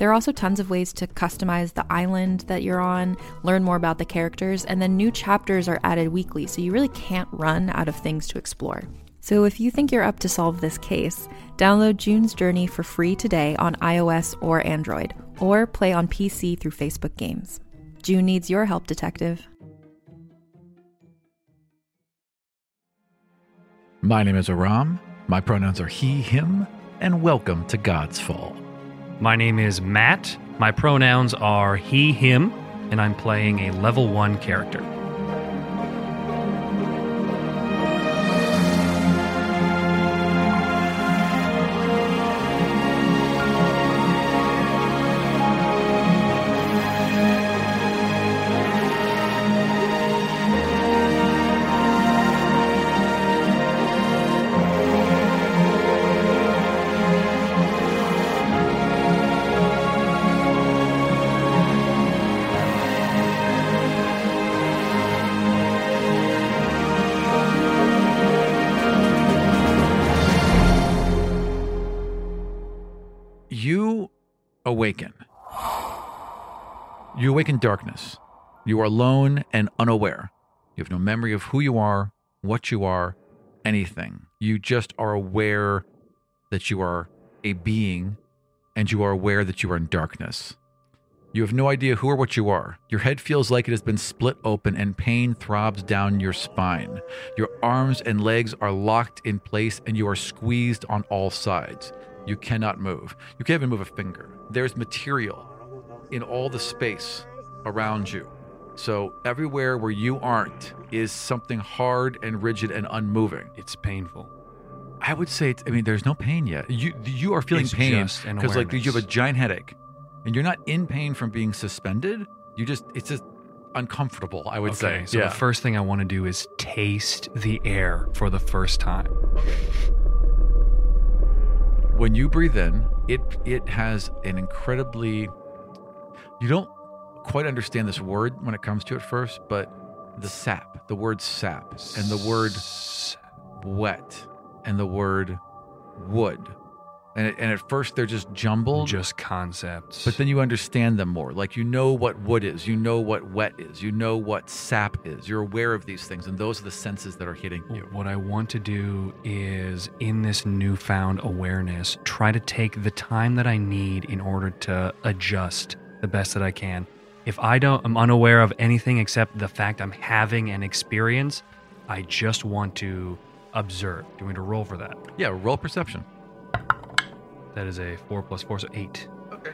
There are also tons of ways to customize the island that you're on, learn more about the characters, and then new chapters are added weekly, so you really can't run out of things to explore. So if you think you're up to solve this case, download June's Journey for free today on iOS or Android, or play on PC through Facebook Games. June needs your help, detective. My name is Aram. My pronouns are he, him, and welcome to Godsfall. My name is Matt. My pronouns are he, him, and I'm playing a level 1 character. You awaken darkness. You are alone and unaware. You have no memory of who you are, what you are, anything. You just are aware that you are a being and you are aware that you are in darkness. You have no idea who or what you are. Your head feels like it has been split open and pain throbs down your spine. Your arms and legs are locked in place and you are squeezed on all sides. You cannot move. You can't even move a finger. There's material in all the space around you. So everywhere where you aren't is something hard and rigid and unmoving. It's painful. I would say, it's, I mean, there's no pain yet. You you are feeling It's pain because like you have a giant headache, and you're not in pain from being suspended. You just it's just uncomfortable. I would okay, say. so the first thing I want to do is taste the air for the first time. when you breathe in, it it has an incredibly you don't quite understand this word when it comes to it first, but the sap, the word sap, and the word wet, and the word wood, and it, and at first they're just jumbled. Just concepts. but then you understand them more. Like you know what wood is, you know what wet is, you know what sap is. You're aware of these things, and those are the senses that are hitting you. What I want to do is, in this newfound awareness, try to take the time that I need in order to adjust the best that I can. If I don't, I'm unaware of anything except the fact I'm having an experience. I just want to observe. Do you want me to roll for that? Yeah, roll perception. That is a four plus four, so eight.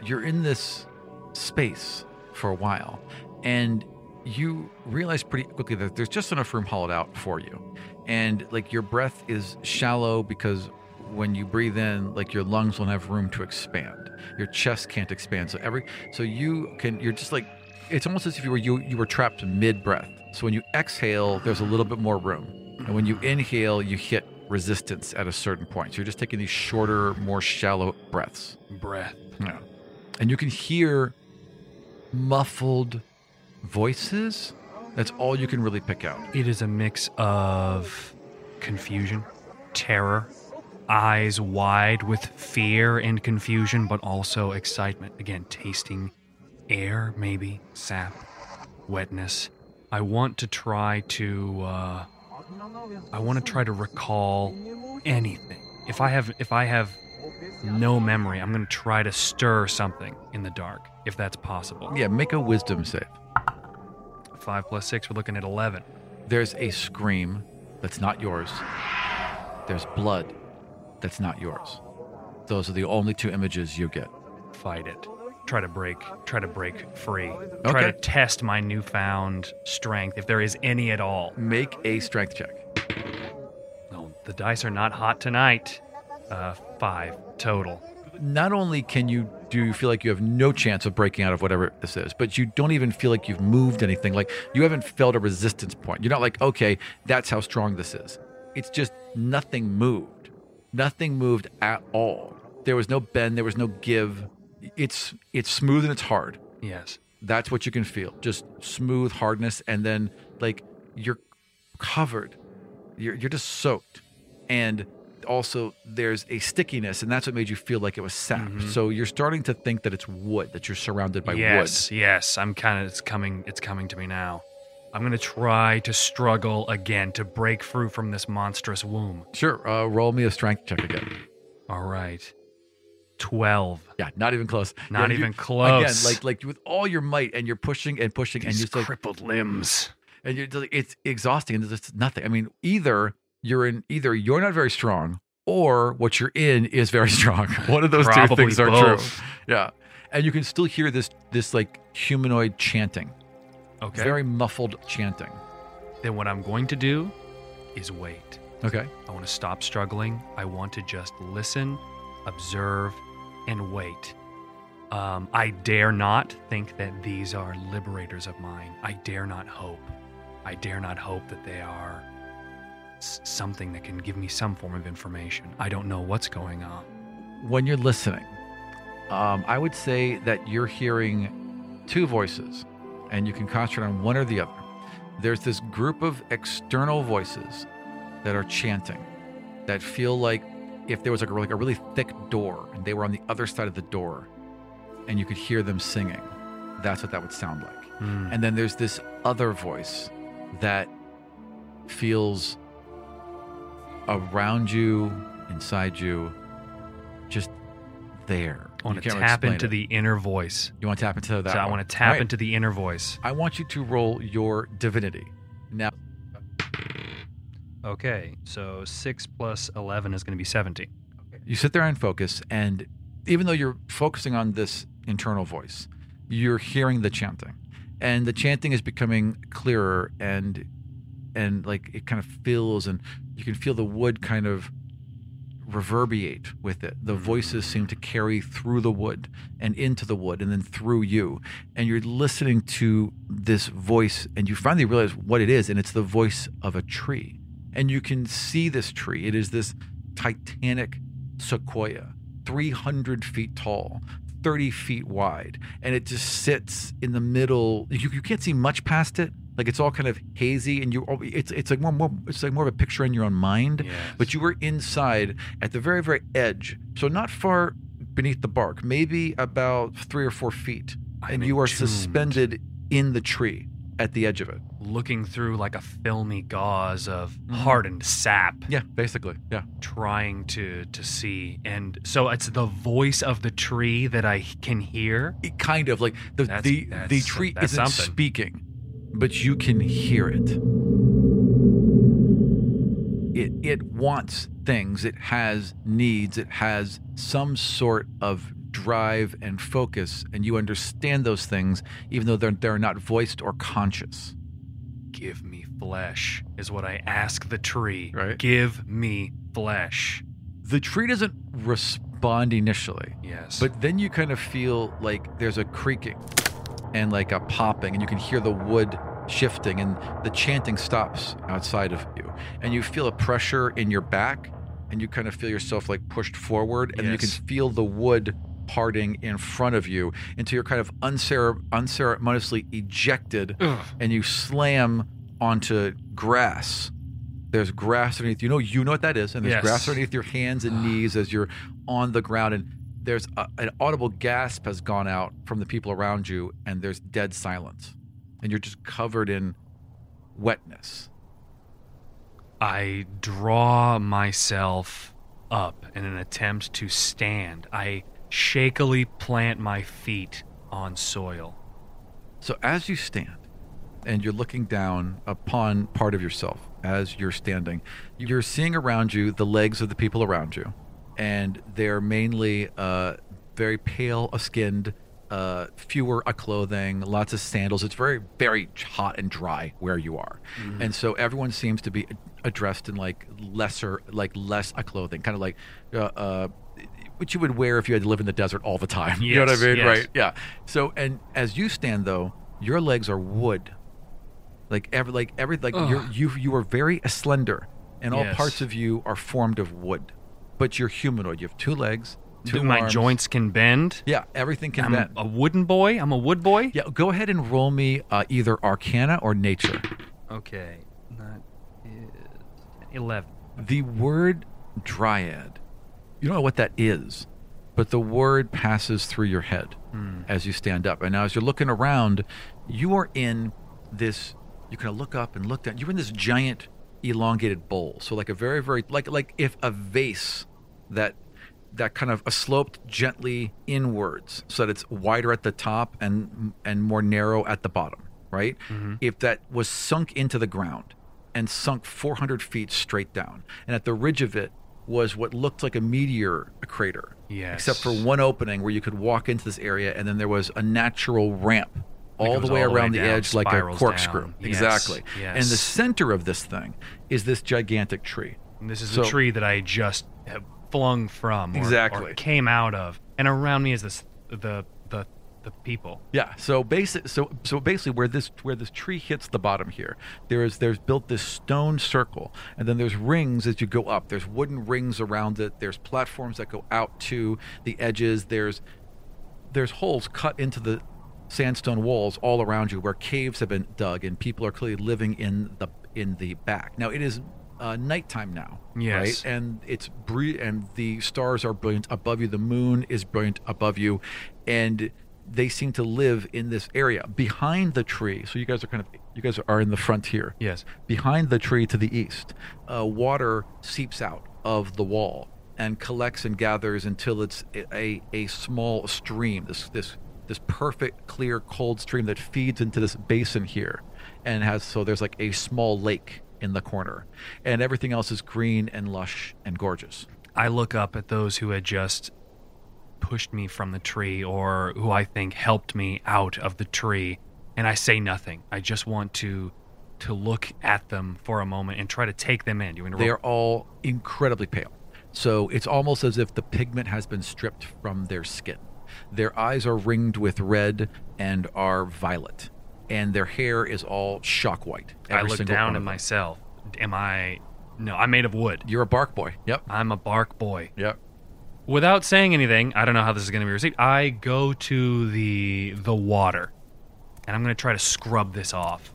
you're in this space for a while and you realize pretty quickly that there's just enough room hollowed out for you and like your breath is shallow because when you breathe in like your lungs won't have room to expand your chest can't expand so every so you can you're just like it's almost as if you were you you were trapped mid breath so when you exhale there's a little bit more room and when you inhale you hit resistance at a certain point so you're just taking these shorter more shallow breaths Breath. yeah. And you can hear muffled voices. That's all you can really pick out. It is a mix of confusion, terror, eyes wide with fear and confusion, but also excitement. Again, tasting air, maybe, sap, wetness. I want to try to. Uh, I want to try to recall anything. If I have, if I have no memory, I'm going to try to stir something in the dark, if that's possible. Yeah, make a wisdom save. Five plus six, we're looking at eleven. There's a scream that's not yours. There's blood that's not yours. Those are the only two images you get. Fight it. Try to break. Try to break free. Okay. Try to test my newfound strength, if there is any at all. Make a strength check. Oh, the dice are not hot tonight. Uh, five total. Not only can you do you feel like you have no chance of breaking out of whatever this is, but you don't even feel like you've moved anything. Like you haven't felt a resistance point. You're not like, okay, that's how strong this is. It's just nothing moved. Nothing moved at all. There was no bend, there was no give. It's it's smooth and it's hard. Yes. That's what you can feel. Just smooth hardness and then like you're covered. You're you're just soaked. And also there's a stickiness and that's what made you feel like it was sap. Mm-hmm. So you're starting to think that it's wood, that you're surrounded by yes, yes. I'm kind of. It's coming. It's coming to me now. I'm gonna try to struggle again to break through from this monstrous womb. Sure, uh, roll me a strength check again. All right. Twelve. Yeah, not even close. Not Yeah, you- even close. Again, like like with all your might and you're pushing and pushing and you're just like crippled limbs. and you're just- it's exhausting and there's just nothing. I mean, either you're in either you're not very strong or what you're in is very strong. One of those two things are true. Yeah. And you can still hear this this like humanoid chanting. Okay. Very muffled chanting. then what I'm going to do is wait. Okay. I want to stop struggling. I want to just listen, observe, and wait. Um, I dare not think that these are liberators of mine. I dare not hope. I dare not hope that they are s- something that can give me some form of information. I don't know what's going on. When you're listening, um, I would say that you're hearing two voices and you can concentrate on one or the other. There's this group of external voices that are chanting that feel like if there was like a, like a really thick door and they were on the other side of the door and you could hear them singing. That's what that would sound like. Hmm. And then there's this other voice that feels around you, inside you, just there. I want to tap into it. the inner voice. You want to tap into that? so I want to tap right. into the inner voice. I want you to roll your divinity. Now, Okay, so 6 plus 11 is going to be 17. you sit there and focus, and even though you're focusing on this internal voice, you're hearing the chanting, and the chanting is becoming clearer, and and like it kind of fills, and you can feel the wood kind of reverberate with it. The mm-hmm. voices seem to carry through the wood and into the wood, and then through you, and you're listening to this voice, and you finally realize what it is, and it's the voice of a tree, and you can see this tree. It is this titanic sequoia, 300 feet tall, 30 feet wide, and it just sits in the middle. You, you can't see much past it. Like it's all kind of hazy, and you it's it's like more, more it's like more of a picture in your own mind. Yes. But you were inside at the very very edge, so not far beneath the bark, maybe about three or four feet, I'm and you are entombed. suspended in the tree at the edge of it. Looking through like a filmy gauze of Mhm. hardened sap. Yeah, basically, yeah. trying to to see and so it's the voice of the tree that i can hear It kind of like the That's- the the tree that's isn't something. speaking, but you can hear it. It it wants things. It has needs. It has some sort of drive and focus, and you understand those things, even though they're they're not voiced or conscious. give me flesh is what i ask the tree Right. give me flesh The tree doesn't respond initially. yes But then you kind of feel like there's a creaking and like a popping, and you can hear the wood shifting, and the chanting stops outside of you. And you feel a pressure in your back, and you kind of feel yourself like pushed forward, and you can feel the wood parting in front of you until you're kind of uncere- unceremoniously ejected Ugh. and you slam onto grass. There's grass underneath. You know, you know what that is, and there's Yes. grass underneath your hands and knees as you're on the ground. And there's a, an audible gasp has gone out from the people around you, and there's dead silence, and you're just covered in wetness. i draw myself up in an attempt to stand i shakily plant my feet on soil So as you stand and you're looking down upon part of yourself as you're standing, you're seeing around you the legs of the people around you. And they're mainly uh, very pale skinned, uh, fewer clothing, lots of sandals. It's very, very hot and dry where you are, and so everyone seems to be addressed in like lesser, like less clothing, kind of like. Uh, uh, what you would wear if you had to live in the desert all the time. you know what I mean? yes. Right. Yeah. So, and as you stand though, your legs are wood. Like every, like every, like you're, you, you are very slender, and all Yes. parts of you are formed of wood. But you're humanoid. You have two legs, two Do my arms. joints can bend. Yeah, everything can I'm bend. a wooden boy. I'm a wood boy. yeah, go ahead and roll me uh, either Arcana or Nature. Okay. That is eleven. The word dryad, you don't know what that is, but the word passes through your head as you stand up. And now, as you're looking around, you are in this. You kind of look up and look down. You're in this giant, elongated bowl. So, like a very, very like like if a vase that that kind of sloped gently inwards, so that it's wider at the top and and more narrow at the bottom. Right? Mm-hmm. If that was sunk into the ground and sunk 400 feet straight down, and at the ridge of it was what looked like a meteor crater. Yes. Except for one opening where you could walk into this area, and then there was a natural ramp all the way all the way around the down, edge like a corkscrew. Yes, Exactly. And the center of this thing is this gigantic tree. And this is So- the tree that I just have flung from, or, Exactly. or came out of, and around me is this the the the people. Yeah. So basic. So so basically, where this where this tree hits the bottom here, there is there's built this stone circle, and then there's rings as you go up. There's wooden rings around it. There's platforms that go out to the edges. There's there's holes cut into the sandstone walls all around you where caves have been dug and people are clearly living in the in the back. Now it is uh, nighttime now, Yes. right? And it's bre- and the stars are brilliant above you. The moon is brilliant above you, and they seem to live in this area behind the tree. So you guys are kind of you guys are in the front here. Yes. Behind the tree to the east, uh, water seeps out of the wall and collects and gathers until it's a, a, a small stream. This this this perfect, clear, cold stream that feeds into this basin here, and has so there's like a small lake in the corner, and everything else is green and lush and gorgeous. I look up at those who had just pushed me from the tree or who I think helped me out of the tree and I say nothing. I just want to to look at them for a moment and try to take them in. You? They are all incredibly pale. So it's almost as if the pigment has been stripped from their skin. Their eyes are ringed with red and are violet, and their hair is all shock white. I look down at myself. Am I No, I'm made of wood. You're a bark boy. Yep. I'm a bark boy. Yep. Without saying anything, I don't know how this is going to be received. I go to the the water, and I'm going to try to scrub this off.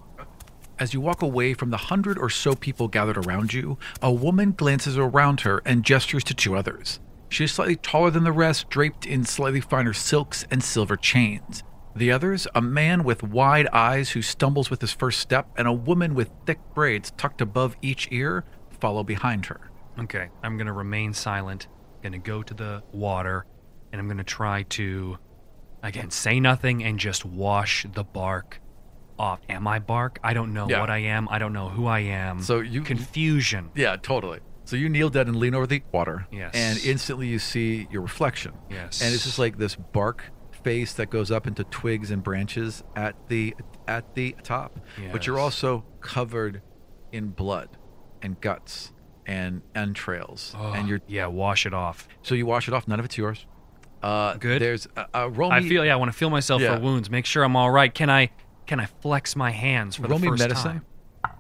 As you walk away from the hundred or so people gathered around you, a woman glances around her and gestures to two others. She is slightly taller than the rest, draped in slightly finer silks and silver chains. The others, a man with wide eyes who stumbles with his first step, and a woman with thick braids tucked above each ear, follow behind her. Okay, I'm going to remain silent. To go to the water, and I'm going to try to, again, say nothing and just wash the bark off. Am I bark? I don't know Yeah. what I am. I don't know who I am. So you- confusion. Yeah, totally. So you kneel down and lean over the water. Yes. And instantly you see your reflection. Yes. And it's just like this bark face that goes up into twigs and branches at the at the top. But you're also covered in blood and guts and entrails. and you're yeah, wash it off. so you wash it off. None of it's yours. Uh, Good. There's a, a roll I feel yeah. I want to feel myself Yeah. for wounds. Make sure I'm all right. Can I? Can I flex my hands for roll the me first medicine. time?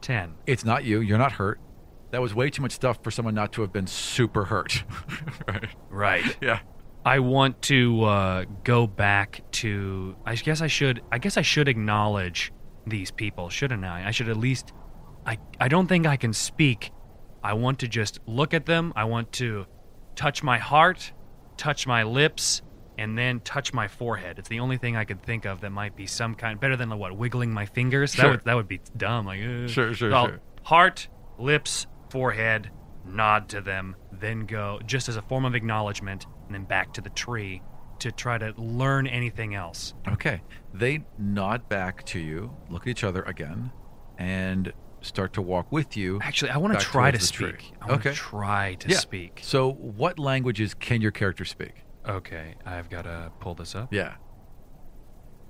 Ten. It's not you. You're not hurt. That was way too much stuff for someone not to have been super hurt. right. Right. Yeah. I want to uh, go back to. I guess I should. I guess I should acknowledge these people, shouldn't I? I should at least. I. I don't think I can speak. I want to just look at them. I want to touch my heart, touch my lips, and then touch my forehead. It's the only thing I could think of that might be some kind better than what wiggling my fingers. That Sure. would that would be dumb. Like uh, Sure, sure, I'll- sure. Heart, lips, forehead, nod to them, then go just as a form of acknowledgement, and then back to the tree to try to learn anything else. Okay. They nod back to you, look at each other again, and start to walk with you. Actually, I want to try to the tree. speak. I want Okay. to try to Yeah. speak. So, what languages can your character speak? Okay, I've got to pull this up. Yeah.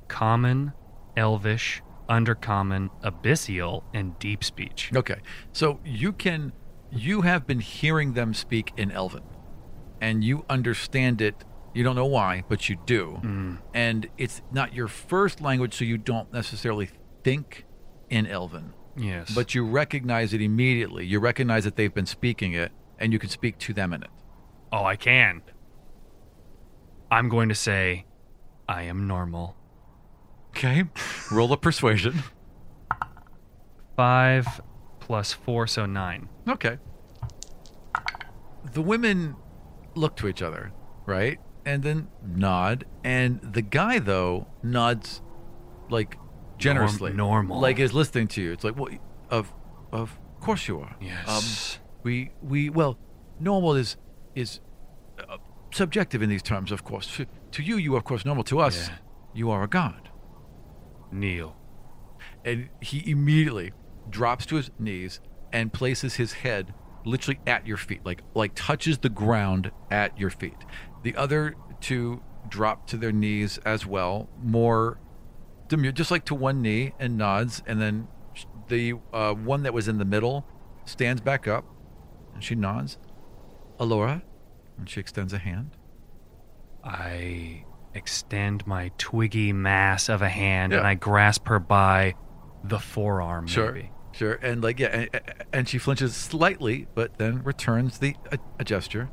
Common, Elvish, Undercommon, Abyssal, and Deep Speech. Okay. So you can you have been hearing them speak in Elven and you understand it. You don't know why, but you do. Mm. And it's not your first language so you don't necessarily think in Elven, Yes. but you recognize it immediately. You recognize that they've been speaking it and you can speak to them in it. oh, I can. I'm going to say, I am normal. Okay. Roll a persuasion. Five plus four, so nine. Okay. The women look to each other, right? And then nod. And the guy, though, nods like generously. normal. Like is listening to you. It's like, well, of of course you are. Yes. Um, we we well, normal is is uh, subjective in these terms, of course. To, to you, you are, of course normal. To us, Yeah. you are a god. Kneel. and he immediately drops to his knees and places his head literally at your feet like like touches the ground at your feet. The other two drop to their knees as well more demure just like to one knee and nods and then the uh, one that was in the middle stands back up and she nods. Alora? And she extends a hand. I extend my twiggy mass of a hand and I grasp her by the forearm, Sure. maybe. Sure. And like, yeah, and, and she flinches slightly, but then returns the a, a gesture.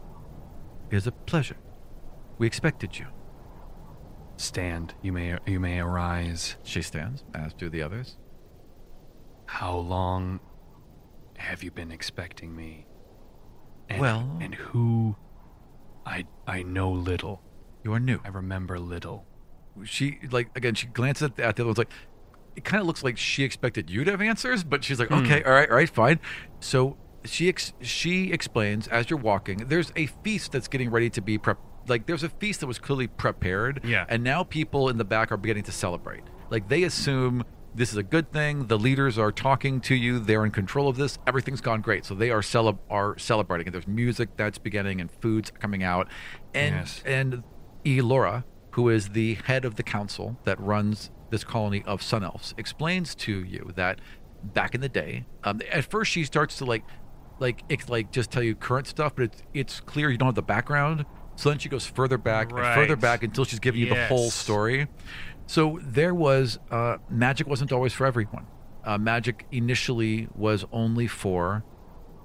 It is a pleasure. We expected you. Stand. You may you may arise. She stands, as do the others. How long have you been expecting me? And, Well- and who? I I know little. You are new. I remember little. She like again. She glances at the, at the other ones. Like, it kind of looks like she expected you to have answers, but she's like, Hmm. okay, all right, all right, fine. So she ex- she explains as you're walking. There's a feast that's getting ready to be prep. Like there's a feast that was clearly prepared. Yeah. And now people in the back are beginning to celebrate. Like they assume this is a good thing. The leaders are talking to you. They're in control of this. Everything's gone great. So they are cele- are celebrating. And there's music that's beginning and foods coming out. And Yes. and Elora, who is the head of the council that runs this colony of Sun Elves, explains to you that back in the day, um, at first she starts to like, like, it's like just tell you current stuff, but it's it's clear you don't have the background. So then she goes further back and further back until she's giving you the whole story. So there was uh, magic wasn't always for everyone. Uh, magic initially was only for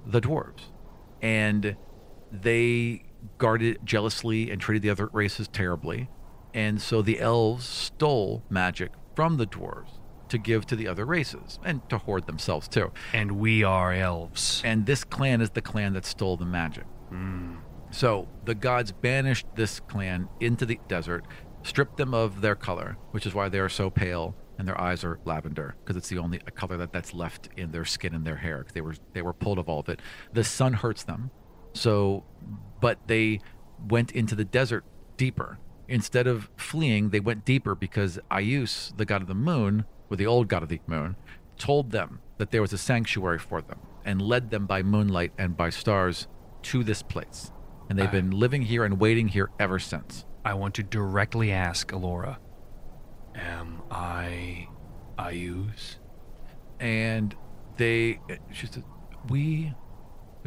the dwarves, and they guarded it jealously and treated the other races terribly. And so the elves stole magic from the dwarves to give to the other races and to hoard themselves too. And we are elves. And this clan is the clan that stole the magic. Hmm. So the gods banished this clan into the desert, stripped them of their color, which is why they are so pale and their eyes are lavender because it's the only color that that's left in their skin and their hair. They were they were pulled of all of it. The sun hurts them, so but they went into the desert deeper. Instead of fleeing, they went deeper because Ayus, the god of the moon, or the old god of the moon, told them that there was a sanctuary for them and led them by moonlight and by stars to this place. And they've Ah. been living here and waiting here ever since. I want to directly ask Alora. Am I Ayus? And they, she said, We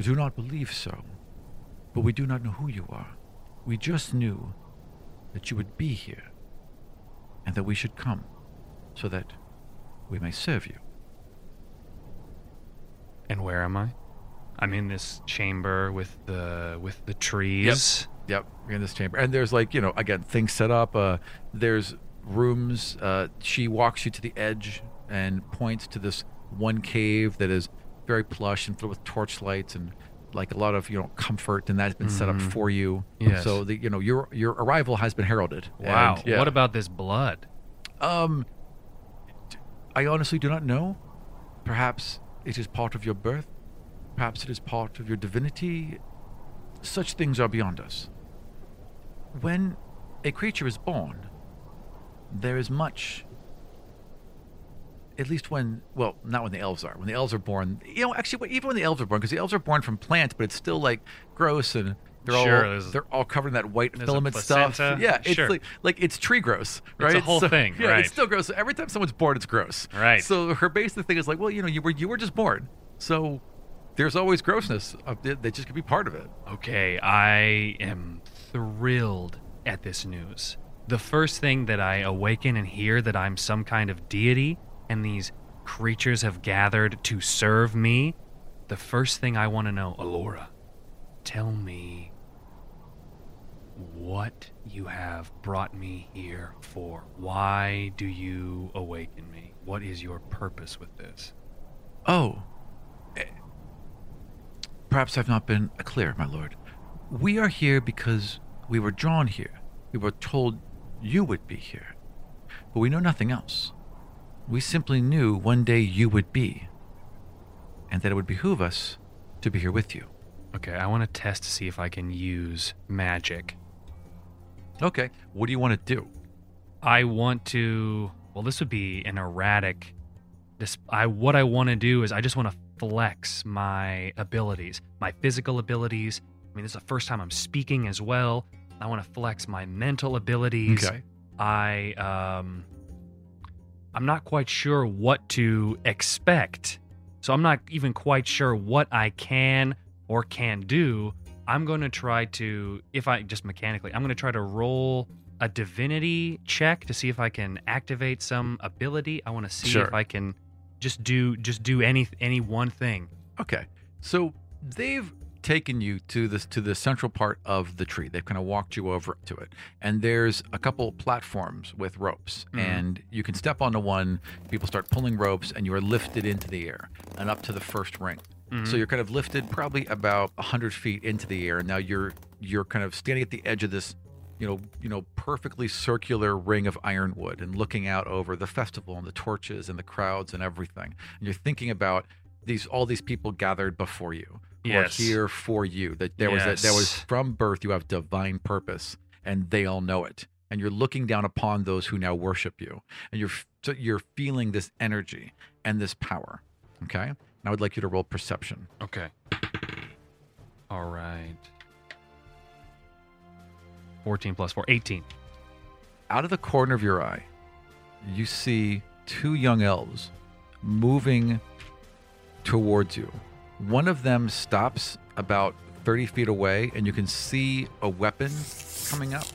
do not believe so, but we do not know who you are. We just knew that you would be here and that we should come so that we may serve you. And where am I? I'm in this chamber with the with the trees. Yep, Yep, you're in this chamber, and there's like you know again things set up. Uh, there's rooms. Uh, she walks you to the edge and points to this one cave that is very plush and filled with torchlights and like a lot of you know comfort, and that's been set up Mhm. for you. Yes. So the you know your your arrival has been heralded. Wow. And, yeah. What about this blood? Um, I honestly do not know. Perhaps it is part of your birth. Perhaps it is part of your divinity. Such things are beyond us. When a creature is born, there is much at least when well, not when the elves are. When the elves are born, you know, actually, even when the elves are born, because the elves are born from plants, but it's still like gross and they're Sure, all they're all covered in that white filament stuff. Yeah, it's Sure. like like it's tree gross, Right. It's a whole thing, Yeah, right. it's still gross. Every time someone's born, it's gross. Right. So her basic thing is like, well, you know, you were you were just born, so there's always grossness. That just could be part of it. Okay, I am thrilled at this news. The first thing that I awaken and hear that I'm some kind of deity and these creatures have gathered to serve me, the first thing I want to know, Alora, tell me what you have brought me here for. Why do you awaken me? What is your purpose with this? Oh. Eh, Perhaps I've not been clear, my lord. We are here because we were drawn here. We were told you would be here. But we know nothing else. We simply knew one day you would be, and that it would behoove us to be here with you. Okay, I want to test to see if I can use magic Okay, what do you want to do? I want to. Well, this would be an erratic. This I what I want to do is I just want to flex my abilities, my physical abilities. I mean, this is the first time I'm speaking as well. I want to flex my mental abilities. Okay. I um, I'm not quite sure what to expect, so I'm not even quite sure what I can or can do. I'm going to try to, if I just mechanically, I'm going to try to roll a divinity check to see if I can activate some ability. I want to see Sure. if I can just do just do any any one thing. Okay. So they've taken you to this to the central part of the tree. They've kind of walked you over to it. And there's a couple platforms with ropes. Mhm. And you can step onto one, people start pulling ropes, and you are lifted into the air and up to the first ring. Mm-hmm. So you're kind of lifted probably about hundred feet into the air, and now you're you're kind of standing at the edge of this, you know, you know, perfectly circular ring of ironwood, and looking out over the festival and the torches and the crowds and everything. And you're thinking about these all these people gathered before you Yes. are here for you. That there was a, there was from birth you have divine purpose, and they all know it. And you're looking down upon those who now worship you, and you're so you're feeling this energy and this power. Okay, and I would like you to roll perception. Okay. All right. 14 plus 4, 18. out of the corner of your eye, you see two young elves moving towards you. One of them stops about 30 feet away, and you can see a weapon coming up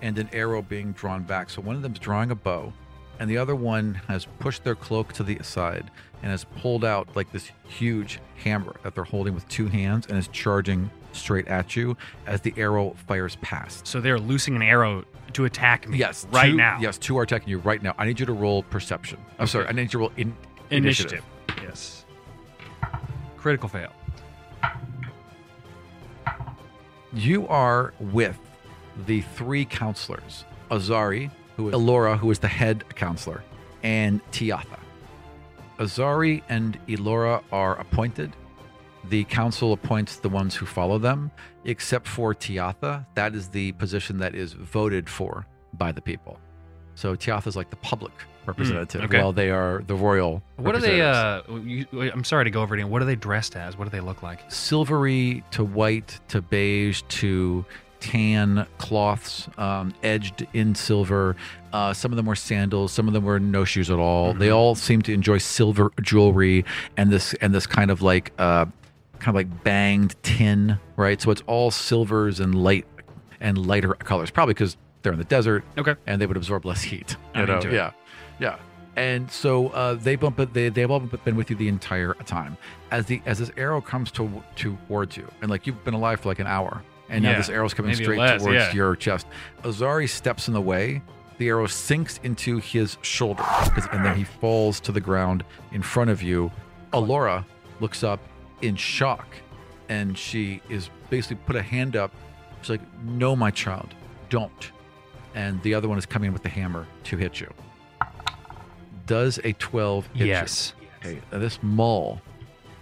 and an arrow being drawn back. So one of them's drawing a bow, and the other one has pushed their cloak to the side and has pulled out like this huge hammer that they're holding with two hands and is charging straight at you as the arrow fires past. So they're loosing an arrow to attack me Yes, right two- now. Yes, two are attacking you right now. I need you to roll perception. I'm sorry, I need you to roll in, Initiative. Yes. Critical fail. You are with the three counselors: Azari, who is Elora, who is the head counselor, and Tiatha. Azari and Elora are appointed. The council appoints the ones who follow them, except for Tiatha. That is the position that is voted for by the people. So Tiatha is like the public representative, okay. while they are the royal. What are they? Uh, you, I'm sorry to go over it again. What are they dressed as? What do they look like? silvery to white to beige to tan cloths um, edged in silver. Uh, some of them were sandals. Some of them were no shoes at all. They all seem to enjoy silver jewelry and this and this kind of like uh, kind of like banged tin, right? So it's all silvers and light and lighter colors, probably because they're in the desert Okay. and they would absorb less heat. You I'm know, Yeah. it. Yeah. And so uh, they bump it. They they've all been with you the entire time. As the as this arrow comes to towards you, and like you've been alive for like an hour, and now Yeah, this arrow's coming maybe straight less, towards yeah. your chest. Azari steps in the way. The arrow sinks into his shoulder, and then he falls to the ground in front of you. Alora looks up in shock, and she is basically put a hand up. She's like, "No, my child, don't." And the other one is coming with the hammer to hit you. Does a 12 hit Yes. Okay, this maul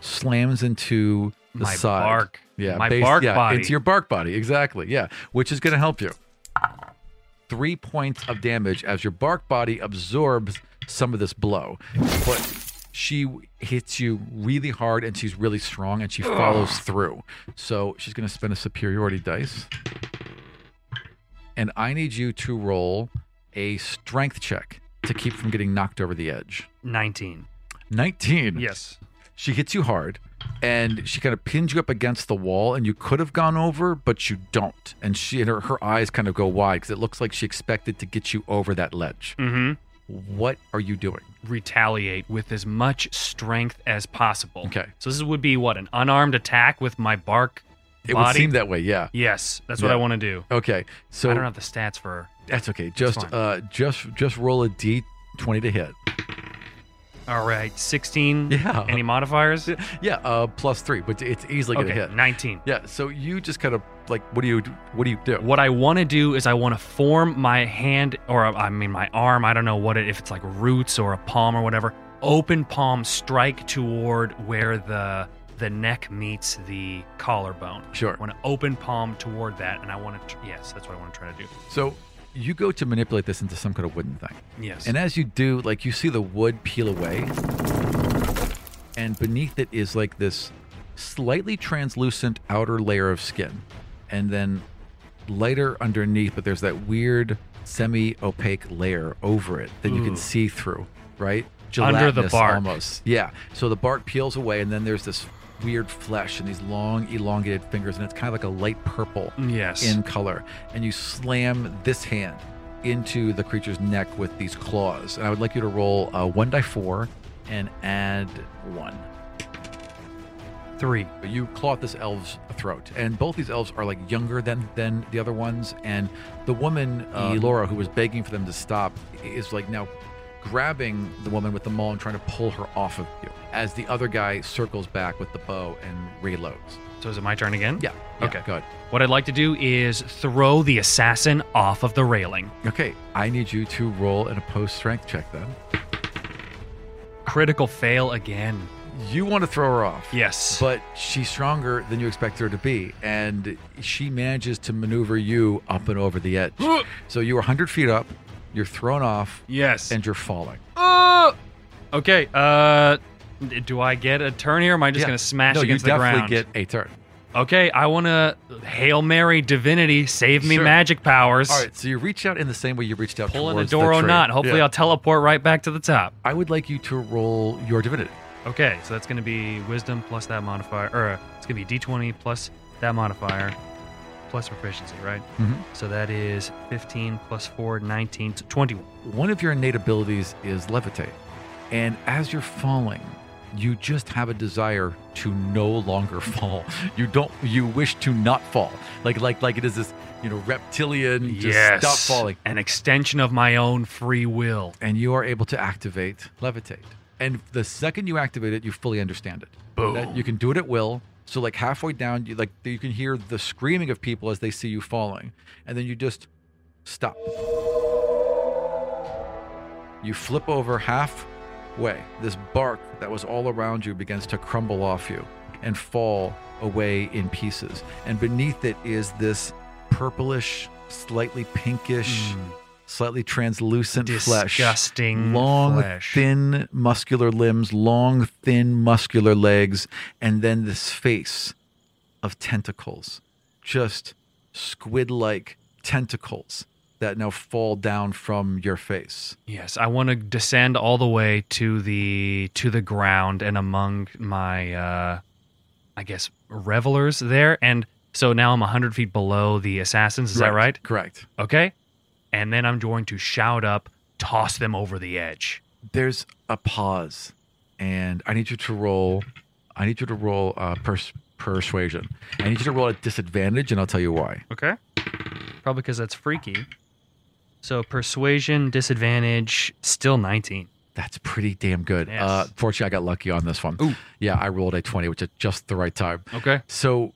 slams into the My side. bark. Yeah, My based- bark yeah, body. Into your bark body, exactly. Yeah, which is going to help you. Three points of damage as your bark body absorbs some of this blow, but she hits you really hard and she's really strong and she follows through. So she's going to spend a superiority dice. And I need you to roll a strength check to keep from getting knocked over the edge. 19. 19. Yes. She hits you hard and she kind of pins you up against the wall and you could have gone over but you don't and she and her, her eyes kind of go wide because it looks like she expected to get you over that ledge Mm-hmm. what are you doing Retaliate with as much strength as possible. Okay. So this would be what an unarmed attack with my bark it would seem that way yeah yes, that's what I want to do. okay so I don't have the stats for. That's okay just fine. uh just just roll a d20 to hit All right, 16. Yeah. Any modifiers? yeah uh plus three but it's easily gonna Okay, hit 19. yeah so you just kind of like what do you what do you do What I want to do is I want to form my hand, or I mean my arm. I don't know what it, if it's like roots or a palm or whatever. Open palm, strike toward where the the neck meets the collarbone. Sure. I want to open palm toward that, and I want to. Yes, that's what I want to try to do. so you go to manipulate this into some kind of wooden thing Yes. And as you do, like you see the wood peel away, and beneath it is like this slightly translucent outer layer of skin, and then lighter underneath, but there's that weird semi opaque layer over it that you Ooh. can see through, right? Under the Gelatinous bark. Almost. Yeah. So the bark peels away, and then there's this weird flesh and these long, elongated fingers, and it's kind of like a light purple yes. in color, and you slam this hand into the creature's neck with these claws. And I would like you to roll uh, one die four and add one. three. You claw at this elf's throat, and both these elves are like younger than than the other ones. And the woman, uh, Laura, who was begging for them to stop, is like now grabbing the woman with the maul and trying to pull her off of you. As the other guy circles back with the bow and reloads. So is it my turn again? Yeah. yeah, Okay. Good. What I'd like to do is throw the assassin off of the railing. Okay. I need you to roll an opposed strength check then. Critical fail again. You want to throw her off. Yes. But she's stronger than you expect her to be. And she manages to maneuver you up and over the edge. so you are 100 feet up, you're thrown off, yes. and you're falling. Uh, okay. Uh, do I get a turn here? Or am I just Yeah. gonna smash no, against you the definitely ground? get a turn. okay, I want to hail Mary divinity, save me Sure. magic powers. All right, so you reach out in the same way you reached out Pulling a towards door the or tree. not. Hopefully, Yeah. I'll teleport right back to the top. I would like you to roll your divinity. Okay, so that's gonna be wisdom plus that modifier, or uh, it's gonna be d20 plus that modifier plus proficiency, right? Mhm. So that is 15 plus 4, 19, so 21. One of your innate abilities is levitate. And as you're falling, you just have a desire to no longer fall. You don't you wish to not fall. Like like like it is this, you know, reptilian just yes. stop falling. An extension of my own free will. And you are able to activate levitate. And the second you activate it, you fully understand it. Boom. That you can do it at will. So like halfway down, you like you can hear the screaming of people as they see you falling. And then you just stop. You flip over halfway. This bark that was all around you begins to crumble off you and fall away in pieces. And beneath it is this purplish, slightly pinkish, mm. slightly translucent flesh. Disgusting Long, flesh. thin, muscular limbs, long, thin, muscular legs, and then this face of tentacles. Just squid like tentacles that now fall down from your face. Yes, I want to descend all the way to the to the ground and among my uh I guess revelers there and so now I'm 100 feet below the assassins, is that right? Correct. Okay. And then I'm going to shout up, toss them over the edge. There's a pause, and I need you to roll. I need you to roll uh, pers- persuasion. I need you to roll at disadvantage, and I'll tell you why. Okay. Probably because that's freaky. So persuasion, disadvantage, still 19. That's pretty damn good. Yes. Uh, fortunately, I got lucky on this one. Ooh. Yeah, I rolled a 20, which is just the right time. Okay. So,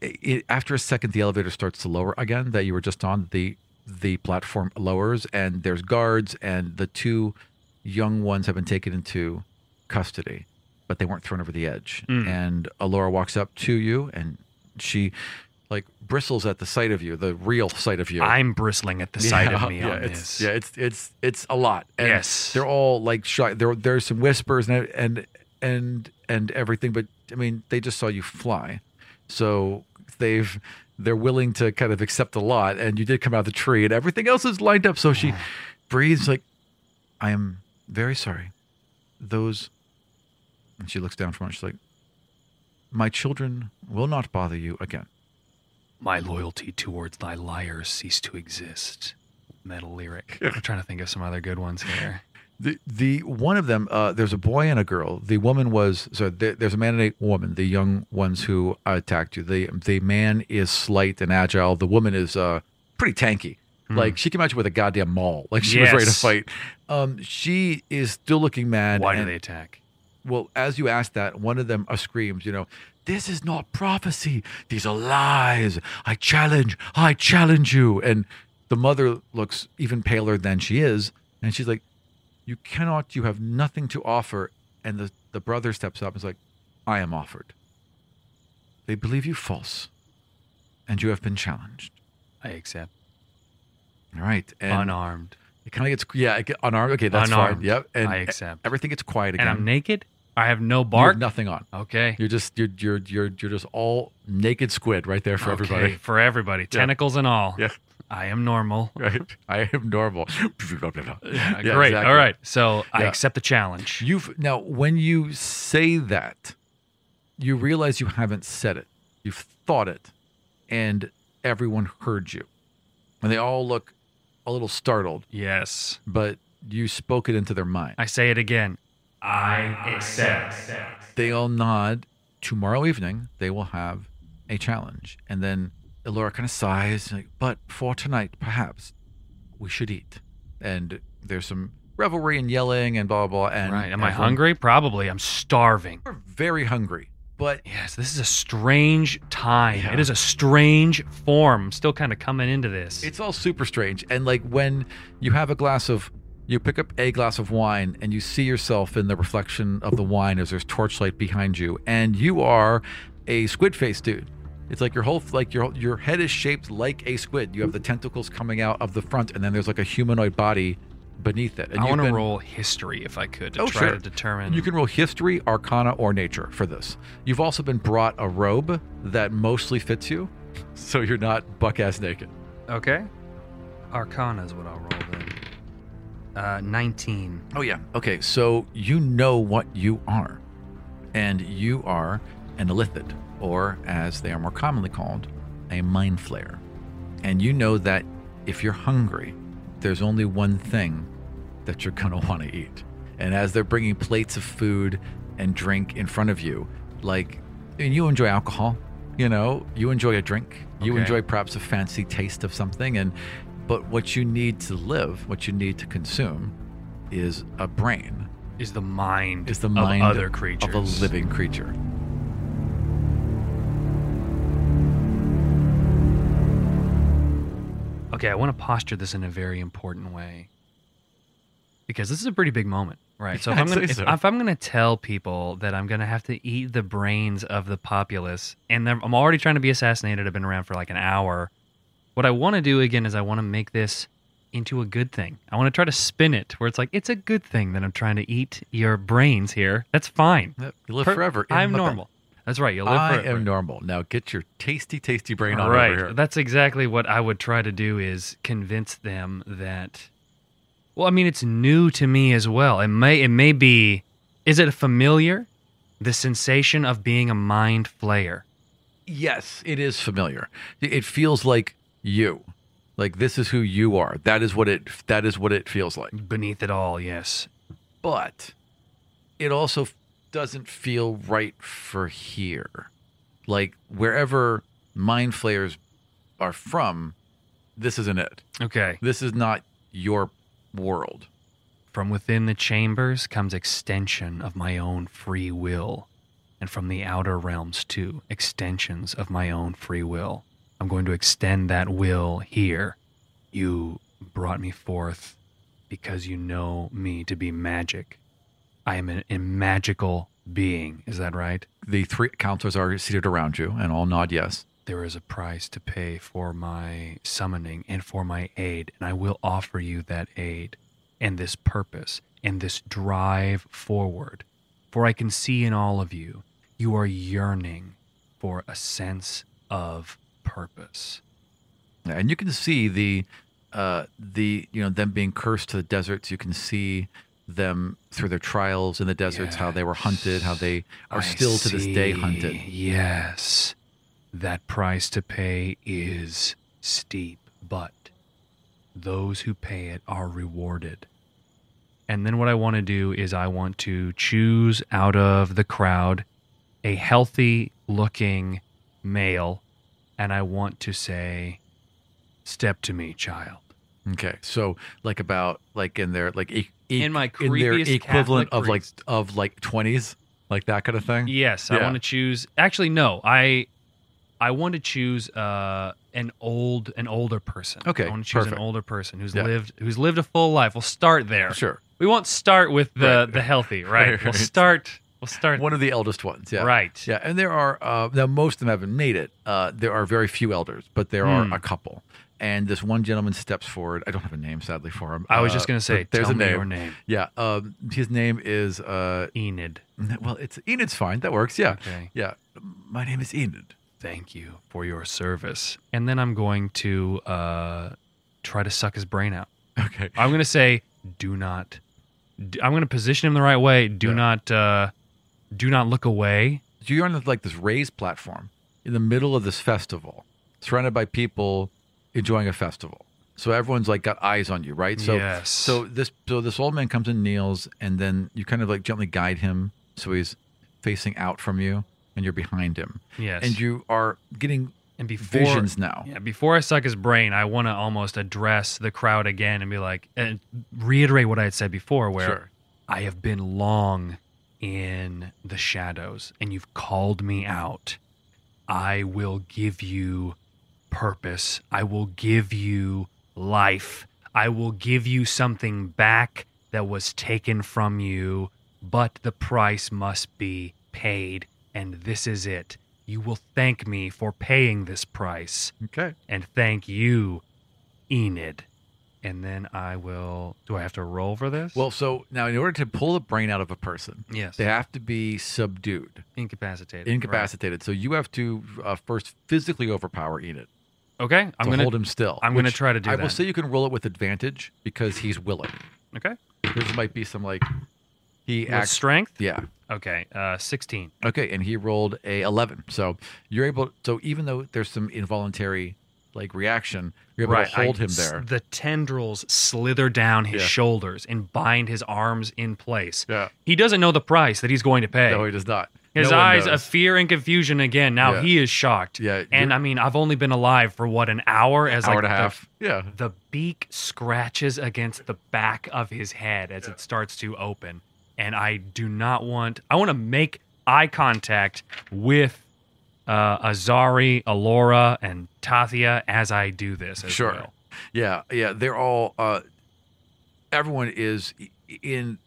it, after a second, the elevator starts to lower again. That you were just on the the platform lowers, and there's guards, and the two young ones have been taken into custody, but they weren't thrown over the edge. Mm. And Alora walks up to you, and she like bristles at the sight of you, the real sight of you. I'm bristling at the sight yeah, of me yeah, on it's, this. Yeah, it's it's it's a lot. And Yes. they're all like shy. There there's some whispers and and and and everything, but I mean, they just saw you fly, so they've they're willing to kind of accept a lot. And you did come out of the tree, and everything else is lined up. So she breathes like, "I am very sorry. Those," and she looks down from it. She's like, "My children will not bother you again." My loyalty towards thy liars cease to exist. Metal lyric. I'm trying to think of some other good ones here. The the one of them, uh, there's a boy and a girl. The woman was so there, there's a man and a woman. The young ones who attacked you. The the man is slight and agile. The woman is uh, pretty tanky. Like she came at you with a goddamn maul. Like she was ready to fight. Um, she is still looking mad. Why do they attack? well, as you ask that, one of them uh, screams, you know, this is not prophecy. These are lies. I challenge, I challenge you. And the mother looks even paler than she is. And she's like, you cannot, you have nothing to offer. And the, the brother steps up and is like, I am offered. They believe you false. And you have been challenged. I accept. All right. And Unarmed. it kind of gets, yeah, it get, unarmed. Okay, that's Unarmed. fine. Yep. And I accept. Everything gets quiet again. And I'm naked? I have no You have bark? nothing on. Okay. You're just you're you're you're you're just all naked squid right there for Okay, everybody. For everybody. Tentacles and all. Yeah. I am normal. Right. I am normal. Uh, Yeah, Great. exactly. All right. So I accept the challenge. You've now when you say that, you realize you haven't said it. You've thought it, and everyone heard you, and they all look a little startled. Yes. But you spoke it into their mind. I say it again. I accept. they all nod. Tomorrow evening, they will have a challenge. And then Elora kind of sighs, like, but for tonight, perhaps we should eat. And there's some revelry and yelling and blah, blah, blah. And Right. Am I hungry? Probably. I'm starving. We're very hungry. But Yes, this is a strange time. Yeah. It is a strange form. I'm still kind of coming into this. it's all super strange. And like when you have a glass of, you pick up a glass of wine and you see yourself in the reflection of the wine as there's torchlight behind you, and you are a squid face dude. It's like your whole like your your head is shaped like a squid. You have the tentacles coming out of the front, and then there's like a humanoid body beneath it. And I want to been- roll history if I could to Oh, try sure. to determine. You can roll history, arcana, or nature for this. You've also been brought a robe that mostly fits you, so you're not buck ass naked. Okay. Arcana is what I'll roll then. Uh, 19. Oh yeah. Okay, so you know what you are, and you are an illithid, or as they are more commonly called, a mind flayer. And you know that if you're hungry, there's only one thing that you're gonna want to eat. And as they're bringing plates of food and drink in front of you, like, and you enjoy alcohol, you know, you enjoy a drink, you Okay. enjoy perhaps a fancy taste of something, and but what you need to live, what you need to consume, is a brain, Is the mind is the mind of other creatures. of a living creature. Okay, I want to posture this in a very important way. Because this is a pretty big moment, right? So if I'm gonna if, so. if I'm gonna tell people that I'm gonna have to eat the brains of the populace, and I'm already trying to be assassinated, I've been around for like an hour. What I want to do again is I want to make this into a good thing. I want to try to spin it where it's like it's a good thing that I'm trying to eat your brains here. That's fine. Yep, You live Per- forever. I'm brain. normal. That's right. You live I forever. I am normal. Now get your tasty, tasty brain on right. over here. That's exactly what I would try to do is convince them that well, I mean it's new to me as well. It may it may be is it familiar? The sensation of being a mind flayer. Yes, it is familiar. It feels like you. Like this is who you are. That is what it that is what it feels like. Beneath it all, yes. But it also doesn't feel right for here. Like wherever mind flayers are from, this isn't it. Okay. This is not your world. From within the chambers comes extension of my own free will. And from the outer realms, too, extensions of my own free will. I'm going to extend that will here. You brought me forth because you know me to be magic. I am a, a magical being. Is that right? The three counselors are seated around you and all nod yes. there is a price to pay for my summoning and for my aid, and I will offer you that aid and this purpose and this drive forward. For I can see in all of you, you are yearning for a sense of purpose. and you can see the uh the you know them being cursed to the deserts you can see them through their trials in the deserts how they were hunted how they are I still to this day hunted Yes. That price to pay is steep, but those who pay it are rewarded. And then what I want to do is I want to choose out of the crowd a healthy looking male and I want to say step to me, child. okay so like about like in their like e- e- In my in their creepiest equivalent Catholic of like priest. of like 20s like that kind of thing Yes, I Yeah. want to choose. Actually, no. I I want to choose uh, an old an older person. Okay, I want to choose perfect. an older person who's Yeah. lived who's lived a full life. We'll start there. sure We won't start with the Right. the healthy, right? Right, We'll right. start. We'll start. one of the eldest ones yeah Right. yeah and there are uh now most of them haven't made it uh there are very few elders but there Hmm. are a couple and this one gentleman steps forward i don't have a name sadly for him I was Uh, just gonna say, there's tell a me name your name. yeah um his name is uh Enid. well it's enid's fine that works yeah Okay. yeah my name is enid Thank you for your service. And then I'm going to uh, try to suck his brain out. okay I'm going to say, do not. I'm going to position him the right way. Do Yeah. not. Do not look away. So you're on like this raised platform in the middle of this festival, surrounded by people enjoying a festival. So everyone's like got eyes on you, right? So Yes. so this so this old man comes and kneels, and then you kind of like gently guide him so he's facing out from you, and you're behind him, Yes. and you are getting and before visions now. Yeah, before I suck his brain, I want to almost address the crowd again and be like, and reiterate what I had said before, where Sure. I have been long in the shadows and you've called me out. I will give you purpose. I will give you life. I will give you something back that was taken from you, but the price must be paid, and this is it. You will thank me for paying this price, Okay. and thank you, Enid. And then I will. Do I have to roll for this? Well, so now in order to pull the brain out of a person, yes. they have to be subdued, Incapacitated. incapacitated. So you have to uh, first physically overpower Enid. Okay. I'm gonna hold him still. I'm gonna which try to do that. I will say you can roll it with advantage because he's willing. Okay. There might be some like he With acts. strength. Yeah. Okay. Uh, sixteen. Okay, and he rolled a eleven. So you're able. So even though there's some involuntary like reaction, you're able to hold I- him there. The tendrils slither down his Yeah. shoulders and bind his arms in place. Yeah. He doesn't know the price that he's going to pay. No, he does not. his No eyes of fear and confusion again. Now Yeah. he is shocked. Yeah, And I mean, I've only been alive for what an hour as hour like and a the- half. yeah. The beak scratches against the back of his head as it starts to open. And I do not want, I want to make eye contact with uh, Azari, Alora, and Tathia as I do this as Sure. well. Yeah, yeah. They're all. uh Everyone is in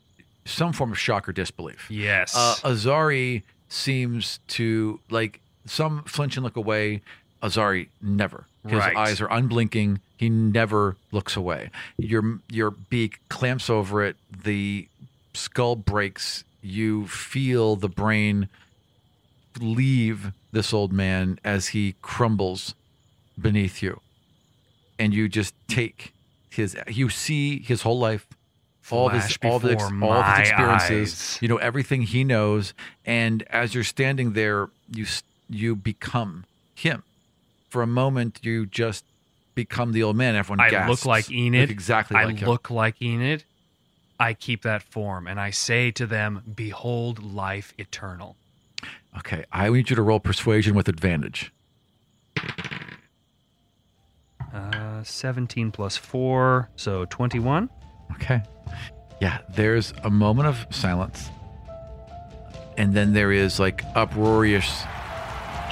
some form of shock or disbelief. Yes. Uh, Azari seems to like some flinch and look away. Azari never. His Right. eyes are unblinking. He never looks away. Your your beak clamps over it. The skull breaks. You feel the brain leave this old man as he crumbles beneath you, and you just take his. You see his whole life all of his all of his, all of his experiences eyes. you know everything he knows and as you're standing there you you become him for a moment you just become the old man everyone I gasps. look like Enid. Look exactly I like him look like Enid. I keep that form and I say to them, Behold life eternal. Okay i need you to roll persuasion with advantage Uh, 17 plus 4, so 21. okay yeah there's a moment of silence and then there is like uproarious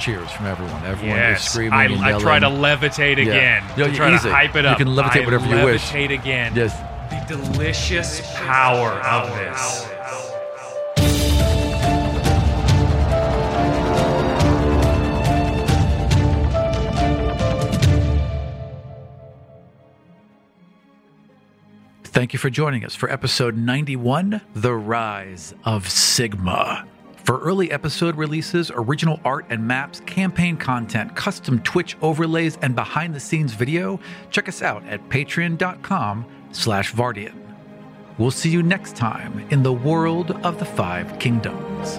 cheers from everyone everyone is screaming I, and I try to levitate Yeah. again. No, you- try easy. to hype it up. You can levitate I whatever you wish. Levitate again. yes The delicious power of this. Thank you for joining us for episode 91 The Rise of Sigma. For early episode releases, original art and maps, campaign content, custom Twitch overlays, and behind the scenes video, check us out at patreon.com slash Vartian. We'll see you next time in the world of the Five Kingdoms.